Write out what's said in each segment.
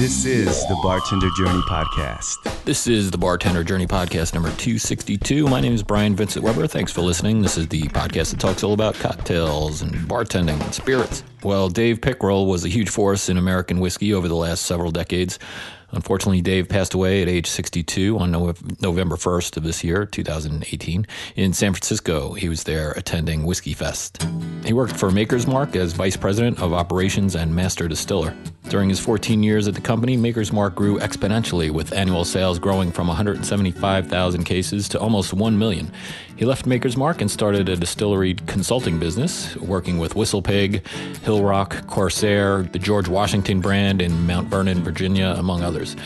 This is the Bartender Journey Podcast. This is the Bartender Journey Podcast number 262. My name is Brian Vincent Weber. Thanks for listening. This is the podcast that talks all about cocktails and bartending and spirits. Well, Dave Pickerell was a huge force in American whiskey over the last several decades. Unfortunately, Dave passed away at age 62 on November 1st of this year, 2018, in San Francisco. He was there attending Whiskey Fest. He worked for Maker's Mark as vice president of operations and master distiller. During his 14 years at the company, Maker's Mark grew exponentially, with annual sales growing from 175,000 cases to almost 1 million. He left Maker's Mark and started a distillery consulting business, working with Whistle Pig, Hill Rock, Corsair, the George Washington brand in Mount Vernon, Virginia, among others.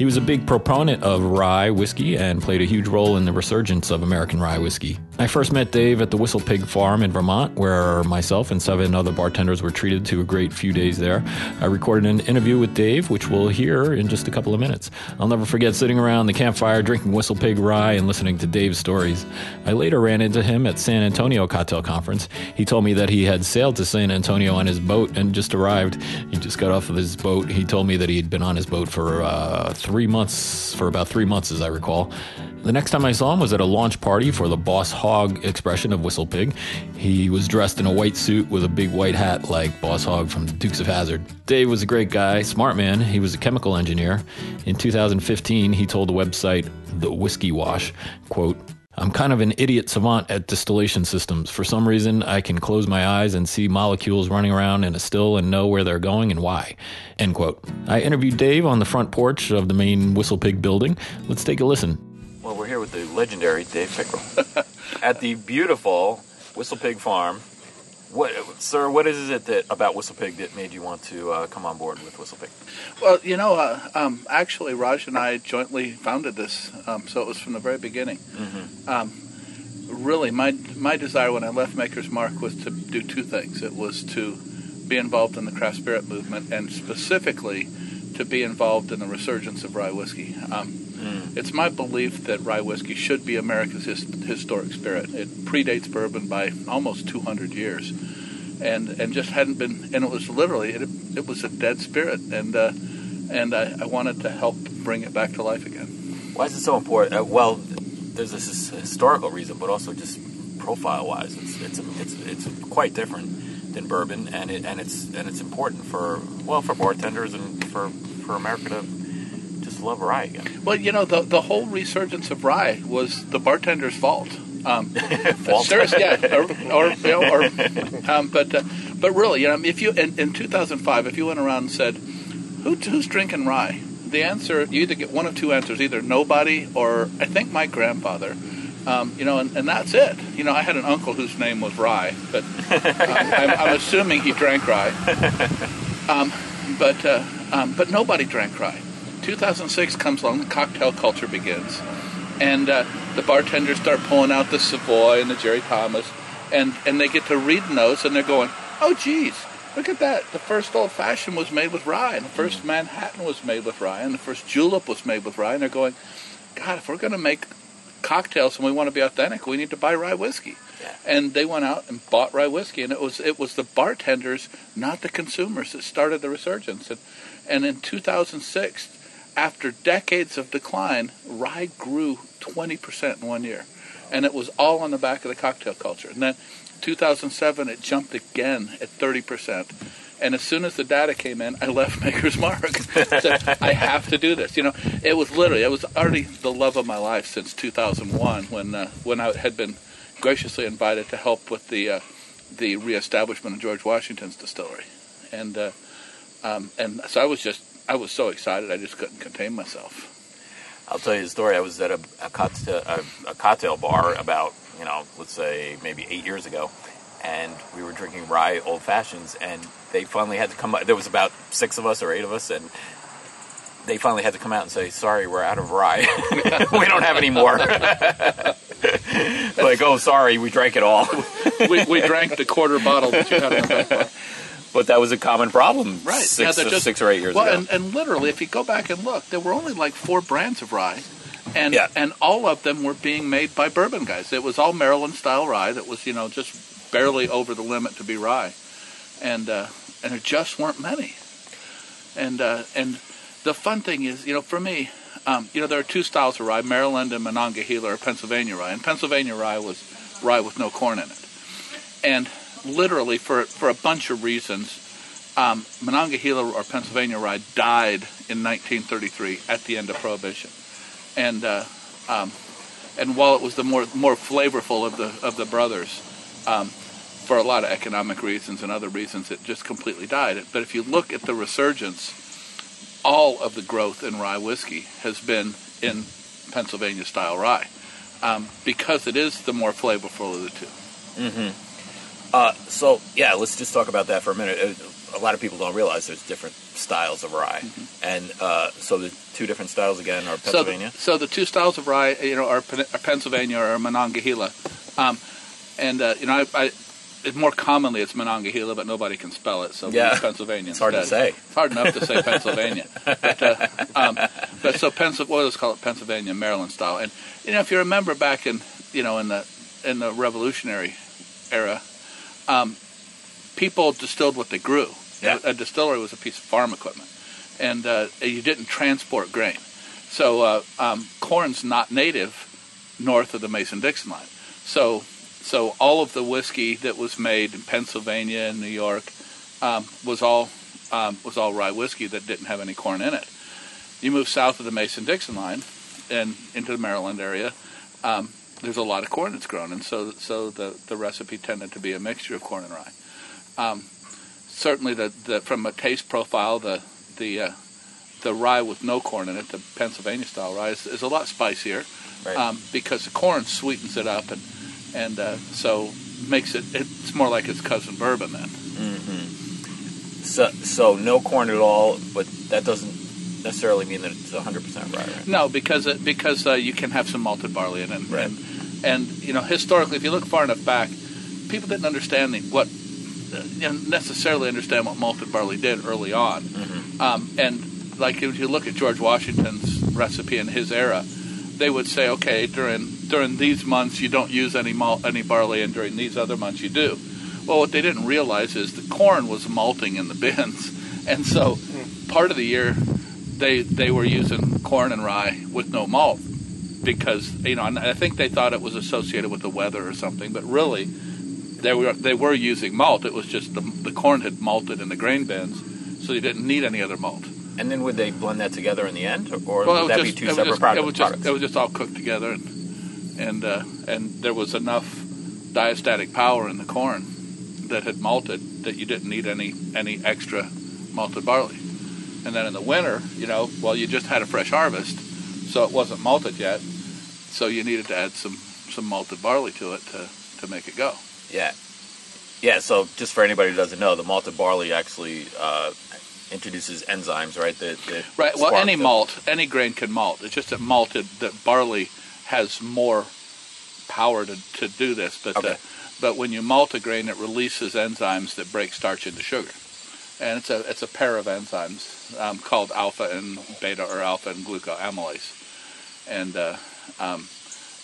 He was a big proponent of rye whiskey and played a huge role in the resurgence of American rye whiskey. I first met Dave at the Whistle Pig Farm in Vermont, where myself and seven other bartenders were treated to a great few days there. I recorded an interview with Dave, which we'll hear in just a couple of minutes. I'll never forget sitting around the campfire drinking Whistle Pig rye and listening to Dave's stories. I later ran into him at San Antonio Cocktail Conference. He told me that he had sailed to San Antonio on his boat and just arrived. He just got off of his boat. He told me that he had been on his boat for uh, three months, for about three months, as I recall. The next time I saw him was at a launch party for the Boss Hog expression of Whistle Pig. He was dressed in a white suit with a big white hat like Boss Hog from Dukes of Hazzard. Dave was a great guy, smart man. He was a chemical engineer. In 2015, he told the website The Whiskey Wash, quote, I'm kind of an idiot savant at distillation systems. For some reason, I can close my eyes and see molecules running around in a still and know where they're going and why. End quote. I interviewed Dave on the front porch of the main Whistle Pig building. Let's take a listen. Well, we're here with the legendary Dave Pickerell at the beautiful Whistle Pig Farm. What, sir? What is it that about Whistlepig that made you want to uh, come on board with Whistlepig? Well, you know, uh, um, actually, Raj and I jointly founded this, um, so it was from the very beginning. Mm-hmm. Um, really, my my desire when I left Maker's Mark was to do two things. It was to be involved in the craft spirit movement, and specifically to be involved in the resurgence of rye whiskey. Um, Mm. It's my belief that rye whiskey should be America's his, historic spirit. It predates bourbon by almost 200 years, and and just hadn't been. And it was literally it, it was a dead spirit, and uh, and I, I, wanted to help bring it back to life again. Why is it so important? Uh, well, there's this historical reason, but also just profile-wise, it's it's it's, it's quite different than bourbon, and it and it's and it's important for well for bartenders and for for America to just love rye again. Well, you know, the the whole resurgence of rye was the bartender's fault. Um. Yeah, or, or, you know, or um, but uh, but really, you know, if you in, in 2005, if you went around and said, Who, "Who's drinking rye?" The answer you either get one of two answers: either nobody, or I think my grandfather. Um, you know, and, and, that's it. You know, I had an uncle whose name was Rye, but uh, I'm, I'm, assuming he drank rye. Um, but uh, um, but nobody drank rye. 2006 comes along, the cocktail culture begins, and uh, the bartenders start pulling out the Savoy and the Jerry Thomas, and and they get to read those, and they're going, "Oh, geez, look at that! The first old fashioned was made with rye, and the first Manhattan was made with rye, and the first julep was made with rye." And they're going, "God, if we're going to make cocktails and we want to be authentic, we need to buy rye whiskey." Yeah. And they went out and bought rye whiskey, and it was it was the bartenders, not the consumers, that started the resurgence. And, and in 2006, after decades of decline, rye grew 20% in one year. And it was all on the back of the cocktail culture. And then 2007, it jumped again at 30%. And as soon as the data came in, I left Maker's Mark. I have to do this. You know, it was literally, it was already the love of my life since 2001 when, uh, when I had been graciously invited to help with the, uh, the reestablishment of George Washington's distillery. And, uh, um, and so I was just I was so excited I just couldn't contain myself. I'll tell you the story. I was at a, a, cocktail, a, a cocktail bar about, you know, let's say maybe eight years ago, and we were drinking rye old fashions, and they finally had to come. There was about six of us or eight of us, and they finally had to come out and say, "Sorry, we're out of rye. we don't have any more." like, oh, sorry, we drank it all. we, we drank the quarter bottle that you had in the back but that was a common problem, right? Six, yeah, just, six or eight years well, ago. And, and literally, if you go back and look, there were only like four brands of rye, and yeah. and all of them were being made by bourbon guys. It was all Maryland style rye that was you know just barely over the limit to be rye, and uh, and there just weren't many, and uh, and the fun thing is, you know, for me, um, you know, there are two styles of rye: Maryland and Monongahela, or Pennsylvania rye. And Pennsylvania rye was rye with no corn in it. And literally, for for a bunch of reasons, um, Monongahela or Pennsylvania rye died in 1933 at the end of Prohibition. And uh, um, and while it was the more more flavorful of the of the brothers, um, for a lot of economic reasons and other reasons, it just completely died. But if you look at the resurgence, all of the growth in rye whiskey has been in Pennsylvania style rye, um, because it is the more flavorful of the two. Uh, so yeah, let's just talk about that for a minute. Uh, A lot of people don't realize there's different styles of rye, and uh, so the two different styles again are So the, Pennsylvania. so the two styles of rye, you know, are, Pen- are Pennsylvania or Monongahela, um, and uh, you know, I, I it, more commonly it's Monongahela, but nobody can spell it, so Yeah. Pennsylvania. It's hard to say. It's hard enough to say Pennsylvania, but, uh, um, but so Pennsylvania, well, let's call it Pennsylvania Maryland style. And you know, if you remember back in you know in the in the Revolutionary era, um, people distilled what they grew. Yeah. A, a distillery was a piece of farm equipment, and uh, you didn't transport grain. So uh, um, corn's not native north of the Mason-Dixon line. So so all of the whiskey that was made in Pennsylvania and New York um, was all um, was all rye whiskey that didn't have any corn in it. You move south of the Mason-Dixon line and into the Maryland area. Um, there's a lot of corn that's grown, and so so the, the recipe tended to be a mixture of corn and rye. Um, certainly, the, the from a taste profile, the the uh, the rye with no corn in it, the Pennsylvania style rye, is, is a lot spicier Right. um, because the corn sweetens it up and and uh, so makes it it's more like its cousin bourbon then. So, so no corn at all, but that doesn't necessarily mean that it's 100% rye, right? No, because it, because uh, you can have some malted barley in it, Right. and and you know historically, if you look far enough back, people didn't understand the, what uh, you know, necessarily understand what malted barley did early on, um, and like if you look at George Washington's recipe in his era, they would say, okay, during during these months you don't use any malt, any barley, and during these other months you do. Well, what they didn't realize is the corn was malting in the bins, and so part of the year they they were using corn and rye with no malt because you know and I think they thought it was associated with the weather or something, but really they were they were using malt. It was just the the corn had malted in the grain bins, so you didn't need any other malt. And then would they blend that together in the end, or Well, would that was be just, two separate just, product- it was just products? it was just all cooked together, and and, uh, and there was enough diastatic power in the corn that had malted that you didn't need any any extra malted barley. And then in the winter, you know, well, you just had a fresh harvest, so it wasn't malted yet, so you needed to add some some malted barley to it to to make it go. Yeah. Yeah, so just for anybody who doesn't know, the malted barley actually uh, introduces enzymes, right? That, that Right. Well, any malt, any grain can malt. It's just that malted, that barley has more power to, to do this. But Okay. uh, but when you malt a grain, it releases enzymes that break starch into sugar, and it's a it's a pair of enzymes um, called alpha and beta or alpha and glucoamylase, and uh, um,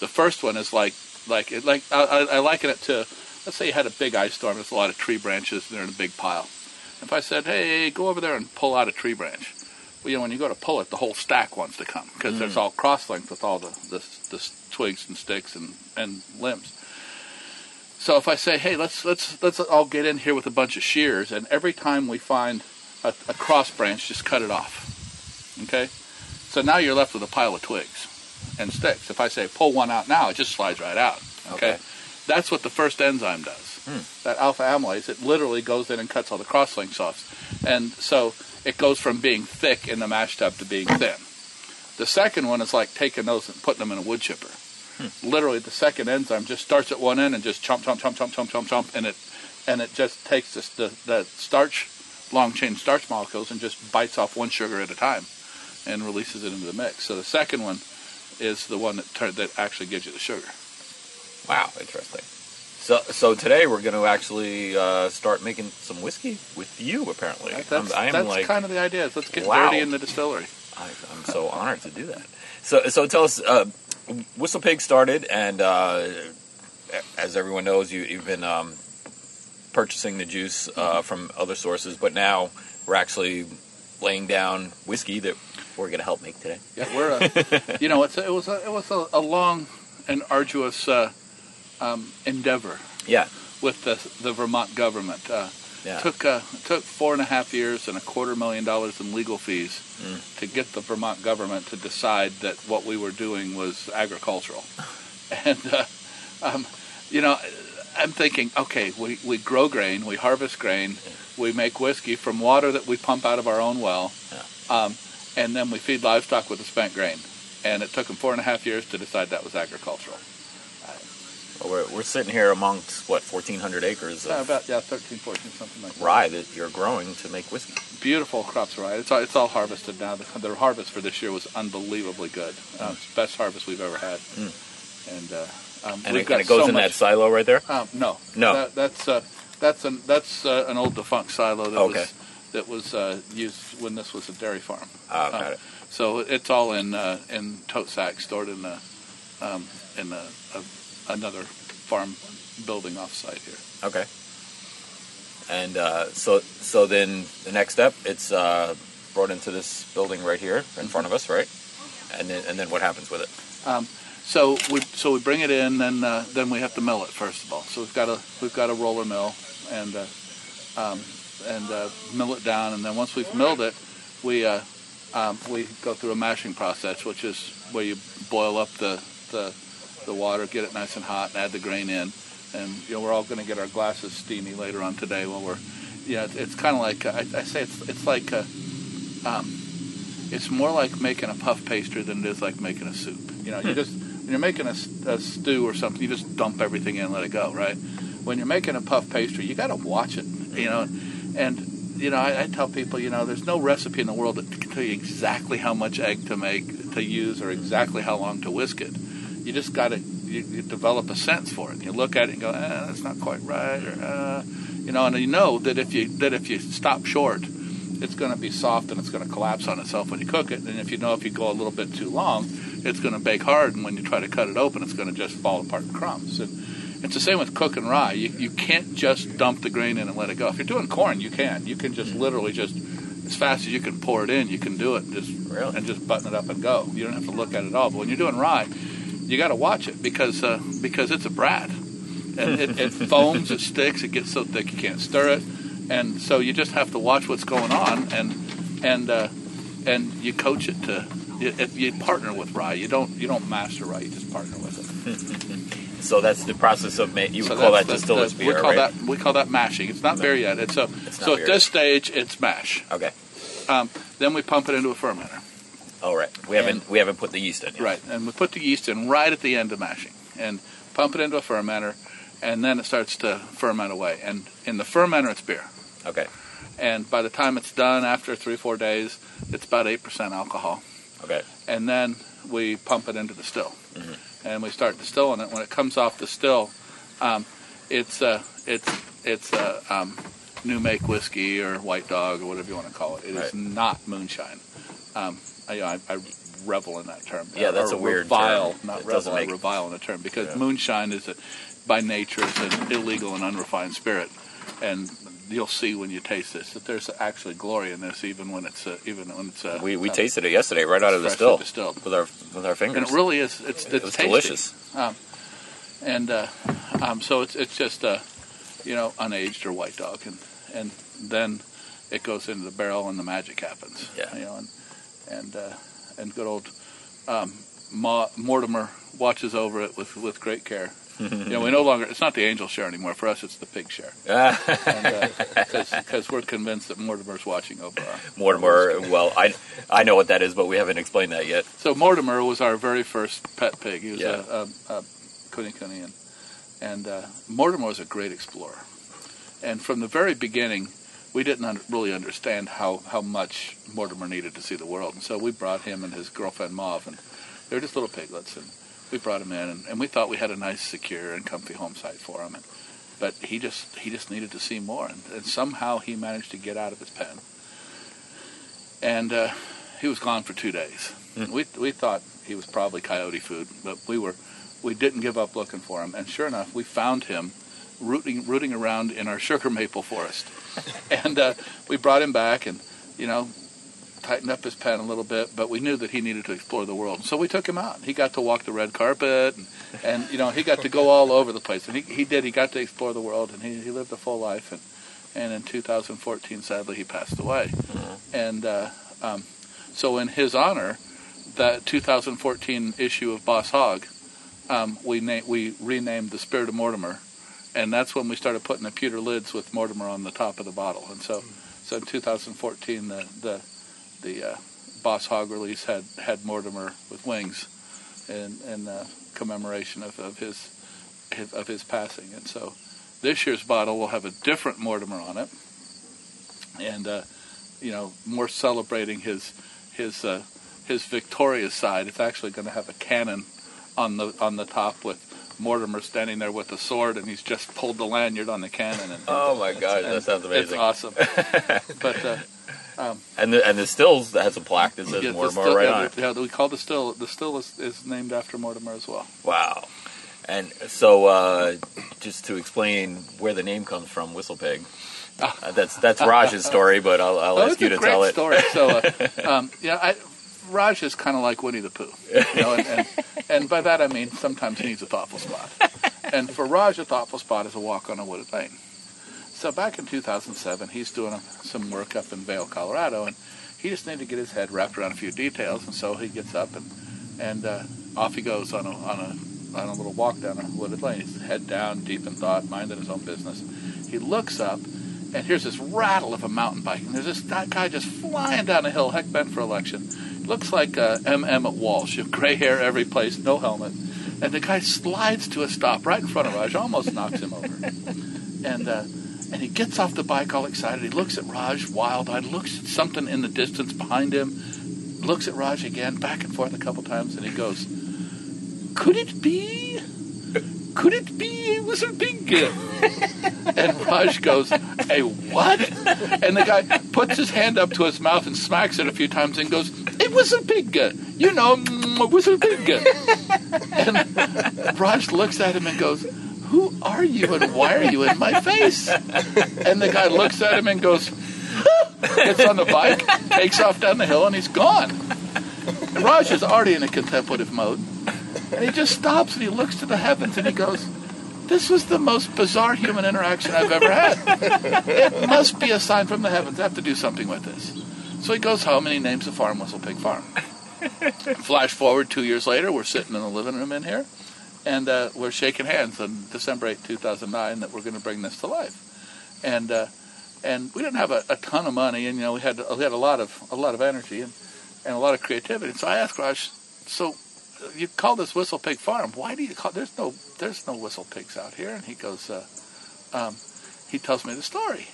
the first one is like like it like I, I I liken it to let's say you had a big ice storm. There's a lot of tree branches. and They're in a big pile. If I said, "Hey, go over there and pull out a tree branch," well, you know, when you go to pull it, the whole stack wants to come because there's all cross linked with all the, the the twigs and sticks and and limbs. So if I say, "Hey, let's let's let's all get in here with a bunch of shears," and every time we find a, a cross branch, just cut it off. Okay, so now you're left with a pile of twigs and sticks. If I say pull one out now, it just slides right out. Okay, Okay. that's what the first enzyme does. Hmm. That alpha amylase, it literally goes in and cuts all the cross links off, and so it goes from being thick in the mash tub to being thin. The second one is like taking those and putting them in a wood chipper. Literally, the second enzyme just starts at one end and just chomp, chomp, chomp, chomp, chomp, chomp, chomp, and it and it just takes this, the the starch, long chain starch molecules and just bites off one sugar at a time, and releases it into the mix. So the second one is the one that tur- that actually gives you the sugar. Wow, interesting. So, so today we're going to actually uh, start making some whiskey with you. Apparently, That's, I'm, I'm that's like, kind of the idea. is Let's get Wow. dirty in the distillery. I, I'm so honored to do that. So, so tell us, uh, Whistle Pig started, and uh, as everyone knows, you, you've been um, purchasing the juice uh, from other sources, but now we're actually laying down whiskey that we're going to help make today. Yeah, we're a, you know, it's a, it was a, it was a, a long and arduous uh, um, endeavor Yeah, with the the Vermont government. Uh, yeah. Took uh, took four and a half years and a quarter million dollars in legal fees Mm. to get the Vermont government to decide that what we were doing was agricultural, and uh, um, you know, I'm thinking, okay, we, we grow grain, we harvest grain, we make whiskey from water that we pump out of our own well, um, and then we feed livestock with the spent grain, and it took them four and a half years to decide that was agricultural. We're, we're sitting here amongst what 1,400 acres Yeah, of about yeah, 13, 14, something like that. rye that you're growing to make whiskey. beautiful crops rye. it's all, it's all harvested now the, the harvest for this year was unbelievably good uh, it's the best harvest we've ever had and uh, um, And it, and it goes so in that silo right there. um, no No. that, that's uh, that's an that's uh, an old defunct silo that Okay. was that was uh, used when this was a dairy farm Oh, got it. so it's all in uh, in tote sacks stored in a, um, in a, a, another farm building offsite here Okay. And uh, so so then the next step, it's uh, brought into this building right here in front of us, right? And then and then what happens with it? Um, so we so we bring it in, then uh, then we have to mill it first of all. So we've got a we've got a roller mill and uh, um, and uh, mill it down, and then once we've milled it, we uh, um, we go through a mashing process, which is where you boil up the the, the water, get it nice and hot, and add the grain in, and you know we're all going to get our glasses steamy later on today when we're yeah it's, it's kind of like I, I say it's it's like uh um, it's more like making a puff pastry than it is like making a soup. You know, you just when you're making a stew or something, you just dump everything in and let it go, right? When you're making a puff pastry, you got to watch it. You know, and you know I, I tell people, you know, there's no recipe in the world that can tell you exactly how much egg to make to use or exactly how long to whisk it. You just got to you, you develop a sense for it. You look at it and go, eh, that's not quite right, or uh, you know, and you know that if you that if you stop short, it's going to be soft and it's going to collapse on itself when you cook it. And if you know if you go a little bit too long, it's going to bake hard, and when you try to cut it open, it's going to just fall apart in crumbs. And it's the same with cooking rye. You, you can't just dump the grain in and let it go. If you're doing corn, you can. You can just literally just as fast as you can pour it in, you can do it and just Really? and just button it up and go. You don't have to look at it all. But when you're doing rye, you got to watch it because uh, because it's a brat, and it, it foams, it sticks, it gets so thick you can't stir it, and so you just have to watch what's going on and and uh, and you coach it to. You, if you partner with rye, you don't you don't master rye. You just partner with it. So that's the process of ma- you So would call that distiller's beer, we call right? that we call that mashing. It's not beer yet. It's a It's so at this stage it's mash. Okay. Um, then we pump it into a fermenter. All right. We haven't we haven't put the yeast in yet. Right, and we put the yeast in right at the end of mashing, and pump it into a fermenter, and then it starts to ferment away. And in the fermenter, it's beer. Okay. And by the time it's done, after three four days, it's about eight percent alcohol. Okay. And then we pump it into the still, and we start distilling it. When it comes off the still, um, it's uh, it's it's uh, um, new make whiskey or white dog or whatever you want to call it. It is Right. not moonshine. Um, I, I, I revel in that term. Yeah, that's Or a weird revile, term. not It revel. doesn't I revile in the term because Yeah. moonshine is a, by nature is an illegal and unrefined spirit, and you'll see when you taste this that there's actually glory in this, even when it's uh, even when it's uh, We we uh, tasted it yesterday right out of the still distilled. with our with our fingers. and it really is. It's, it's it was tasty. delicious. and uh, um, so it's it's just uh, you know unaged or white dog, and and then it goes into the barrel and the magic happens. Yeah. you know, and and uh, and good old um, Ma- Mortimer watches over it with with great care. you know, we no longer it's not the angel share anymore. For us, it's the pig share, because we're convinced that Mortimer's watching over our Mortimer. Well, I I know what that is, but we haven't explained that yet. So Mortimer was our very first pet pig. He was Yeah. a, a, a Kunekune, and, and uh, Mortimer was a great explorer. And from the very beginning, we didn't un- really understand how, how much Mortimer needed to see the world. And so we brought him and his girlfriend Mauve, and they were just little piglets. And we brought him in, and, and we thought we had a nice, secure, and comfy home site for him. And, but he just he just needed to see more, and, and somehow he managed to get out of his pen. And uh, he was gone for two days. We we thought he was probably coyote food, but we were we didn't give up looking for him. And sure enough, we found him rooting rooting around in our sugar maple forest. and uh, we brought him back, and you know, tightened up his pen a little bit, but we knew that he needed to explore the world. So we took him out. He got to walk the red carpet, and, and you know, he got to go all over the place. And he, he did. He got to explore the world, and he, he lived a full life. And, and in 2014, sadly, he passed away. And uh, um, so, in his honor, that 2014 issue of Boss Hog, um, we na- we renamed the Spirit of Mortimer, and that's when we started putting the pewter lids with Mortimer on the top of the bottle. And so, so in 2014, the the the uh, Boss Hog release had had Mortimer with wings, in in uh, commemoration of, of his, of his passing. And so, this year's bottle will have a different Mortimer on it, and uh, you know more celebrating his his uh, his victorious side. It's actually going to have a cannon on the on the top with Mortimer standing there with a sword, and he's just pulled the lanyard on the cannon. And, Oh my gosh, that sounds It's amazing. awesome. but uh, And the and the stills that has a plaque that says yeah, Mortimer still- right yeah, on it. the- yeah, we call the still the still is, is named after Mortimer as well. Wow. And so, uh, just to explain where the name comes from, Whistle Pig. Uh, that's that's Raj's story, but I'll, I'll Oh, ask you to tell it. story. So, uh, um, yeah, I, Raj is kind of like Winnie the Pooh, you know, and, and, and by that I mean sometimes he needs a thoughtful spot. And for Raj, a thoughtful spot is a walk on a wooded lane. So back in 2007, he's doing some work up in Vail, Colorado, and he just needed to get his head wrapped around a few details. And so he gets up and and uh, off he goes on a on a on a little walk down a wooded lane. He's head down, deep in thought, minding his own business. He looks up, and here's this rattle of a mountain bike, and there's this guy guy just flying down a hill, heck bent for election. Looks like uh, M. Emmet Walsh, gray hair every place, no helmet. And the guy slides to a stop right in front of Raj, almost knocks him over. And uh, and he gets off the bike all excited. He looks at Raj, wild-eyed, looks at something in the distance behind him, looks at Raj again, back and forth a couple times, and he goes, "Could it be? Could it be it was a big?" And Raj goes, "A what?" And the guy puts his hand up to his mouth and smacks it a few times and goes, "It was a big, you know, mm, a big." And Raj looks at him and goes, "Who are you and why are you in my face?" And the guy looks at him and goes, gets on the bike, takes off down the hill, and he's gone. And Raj is already in a contemplative mode, and he just stops and he looks to the heavens and he goes, "This was the most bizarre human interaction I've ever had. It must be a sign from the heavens. I have to do something with this." So he goes home and he names the farm Whistle Pig Farm. Flash forward two years later, we're sitting in the living room in here, and uh, we're shaking hands on December 8, 2009, that we're going to bring this to life. And uh, and we didn't have a, a ton of money, and you know we had we had a lot of a lot of energy and, and a lot of creativity. So I asked Raj, so you call this Whistle Pig Farm? Why do you call? There's no there's no whistle pigs out here. And he goes, uh, um, he tells me the story,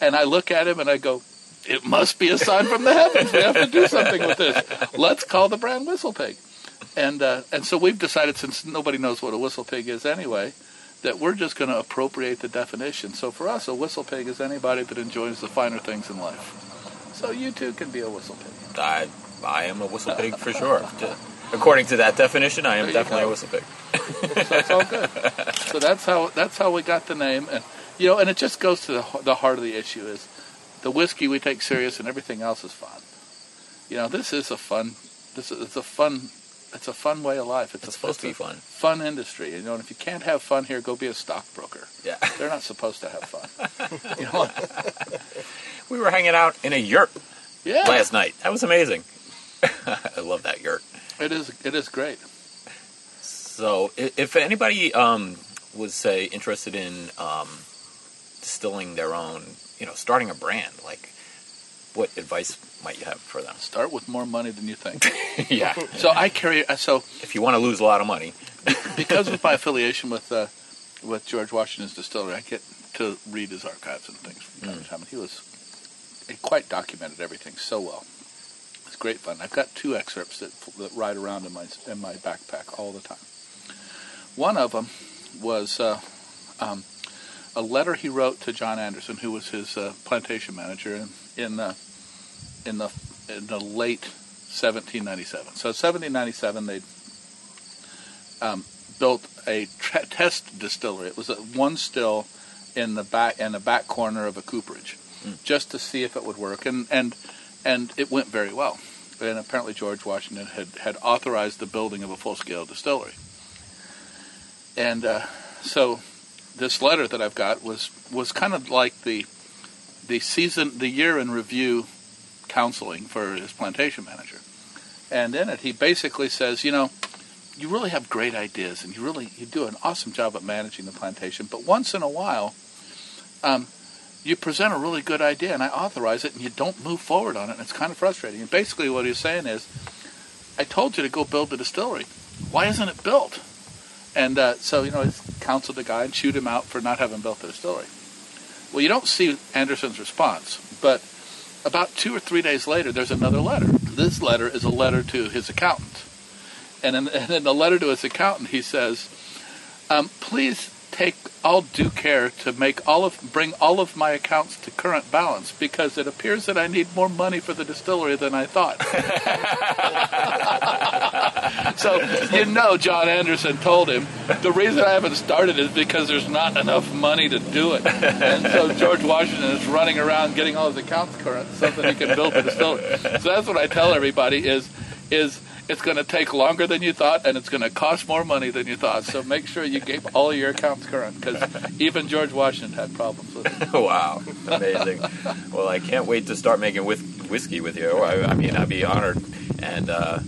and I look at him and I go, it must be a sign from the heavens. We have to do something with this. Let's call the brand Whistle Pig. And uh, and so we've decided, since nobody knows what a whistle pig is anyway, that we're just going to appropriate the definition. So for us, a whistle pig is anybody that enjoys the finer things in life. So you too can be a whistle pig. I I am a whistle pig for sure. According to that definition, I am definitely go. a whistle pig. So it's all good. so that's how that's how we got the name, and you know, and it just goes to the the heart of the issue is the whiskey we take serious, and everything else is fun. You know, this is a fun. This is it's a fun. It's a fun way of life. It's, It's a, supposed to be fun. Fun industry. You know, and if you can't have fun here, go be a stockbroker. Yeah. They're not supposed to have fun. you know, We were hanging out in a yurt yeah, last night. That was amazing. I love that yurt. it is. It is great. So, if anybody um, was say interested in um, distilling their own, you know, starting a brand, like, what advice might you have for them? Start with more money than you think. yeah. so I carry. uh, So If you want to lose a lot of money, because of my affiliation with uh, with George Washington's distillery, I get to read his archives and things from time to time. And he was he quite documented everything so well. It's great fun. I've got two excerpts that, that ride around in my in my backpack all the time. One of them was uh, um, a letter he wrote to John Anderson, who was his uh, plantation manager in in the in the in the late 1797. So 1797, they um, built a tra- test distillery. It was a, one still in the back in the back corner of a cooperage, just to see if it would work. And and and it went very well. And apparently George Washington had, had authorized the building of a full-scale distillery. And uh, so this letter that I've got was was kind of like the the season, the year in review counseling for his plantation manager. And in it, he basically says, you know, you really have great ideas, and you really you do an awesome job at managing the plantation. But once in a while, um, you present a really good idea, and I authorize it, and you don't move forward on it. And it's kind of frustrating. And basically, what he's saying is, I told you to go build the distillery. Why isn't it built? And uh, so, you know, he counseled the guy and chewed him out for not having built the distillery. Well, you don't see Anderson's response, but about two or three days later, there's another letter. This letter is a letter to his accountant. And in, and in the letter to his accountant, he says, um, please take all due care to make all of bring all of my accounts to current balance because it appears that I need more money for the distillery than I thought. so you know John Anderson told him the reason I haven't started is because there's not enough money to do it. And so George Washington is running around getting all his accounts current so that he can build the distillery. So that's what I tell everybody is is it's going to take longer than you thought, and it's going to cost more money than you thought. So make sure you keep all your accounts current, because even George Washington had problems with it. wow, amazing. well, I can't wait to start making whis- whiskey with you. I, I mean, I'd be honored, and uh,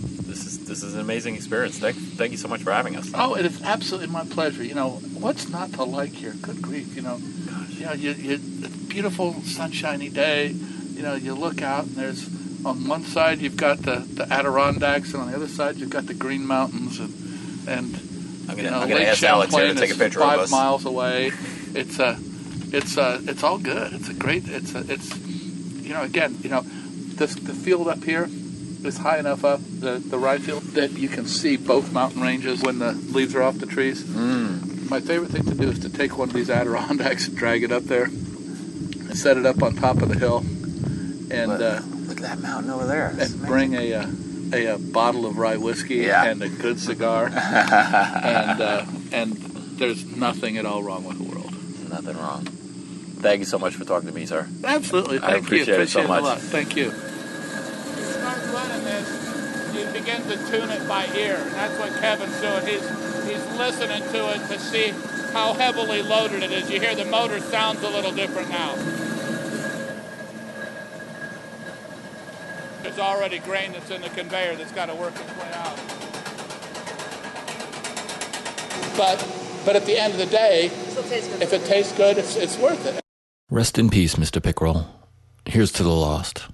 this is an amazing experience. Thank, thank you so much for having us. Oh, it is absolutely my pleasure. You know, what's not to like here? Good grief, you know. You know, you, you, beautiful sunshiny day. You know, you look out and there's on one side you've got the, the Adirondacks, and on the other side you've got the Green Mountains, and and I'm gonna, you know, I'm gonna Lake ask Alex here to Champlain take a picture five of us. miles away. It's a, it's a, it's all good. It's a great. It's a, it's, you know, again, you know, this the field up here is high enough up the the rye field that you can see both mountain ranges when the leaves are off the trees. Mm. My favorite thing to do is to take one of these Adirondacks and drag it up there and set it up on top of the hill, and. Look, Uh, look at that mountain over there. That's and amazing. bring a, uh, a, a bottle of rye whiskey Yeah. and a good cigar, and uh, and there's nothing at all wrong with the world. Nothing wrong. Thank you so much for talking to me, sir. Absolutely, I thank appreciate you. it so Appreciate much. a lot. Thank you start running this, you begin to tune it by ear. And that's what Kevin's doing. He's he's listening to it to see how heavily loaded it is. You hear the motor sounds a little different now. There's already grain that's in the conveyor that's got to work its way out. But but at the end of the day, if it tastes good, it's, it's worth it. Rest in peace, Mr. Pickerell. Here's to the lost.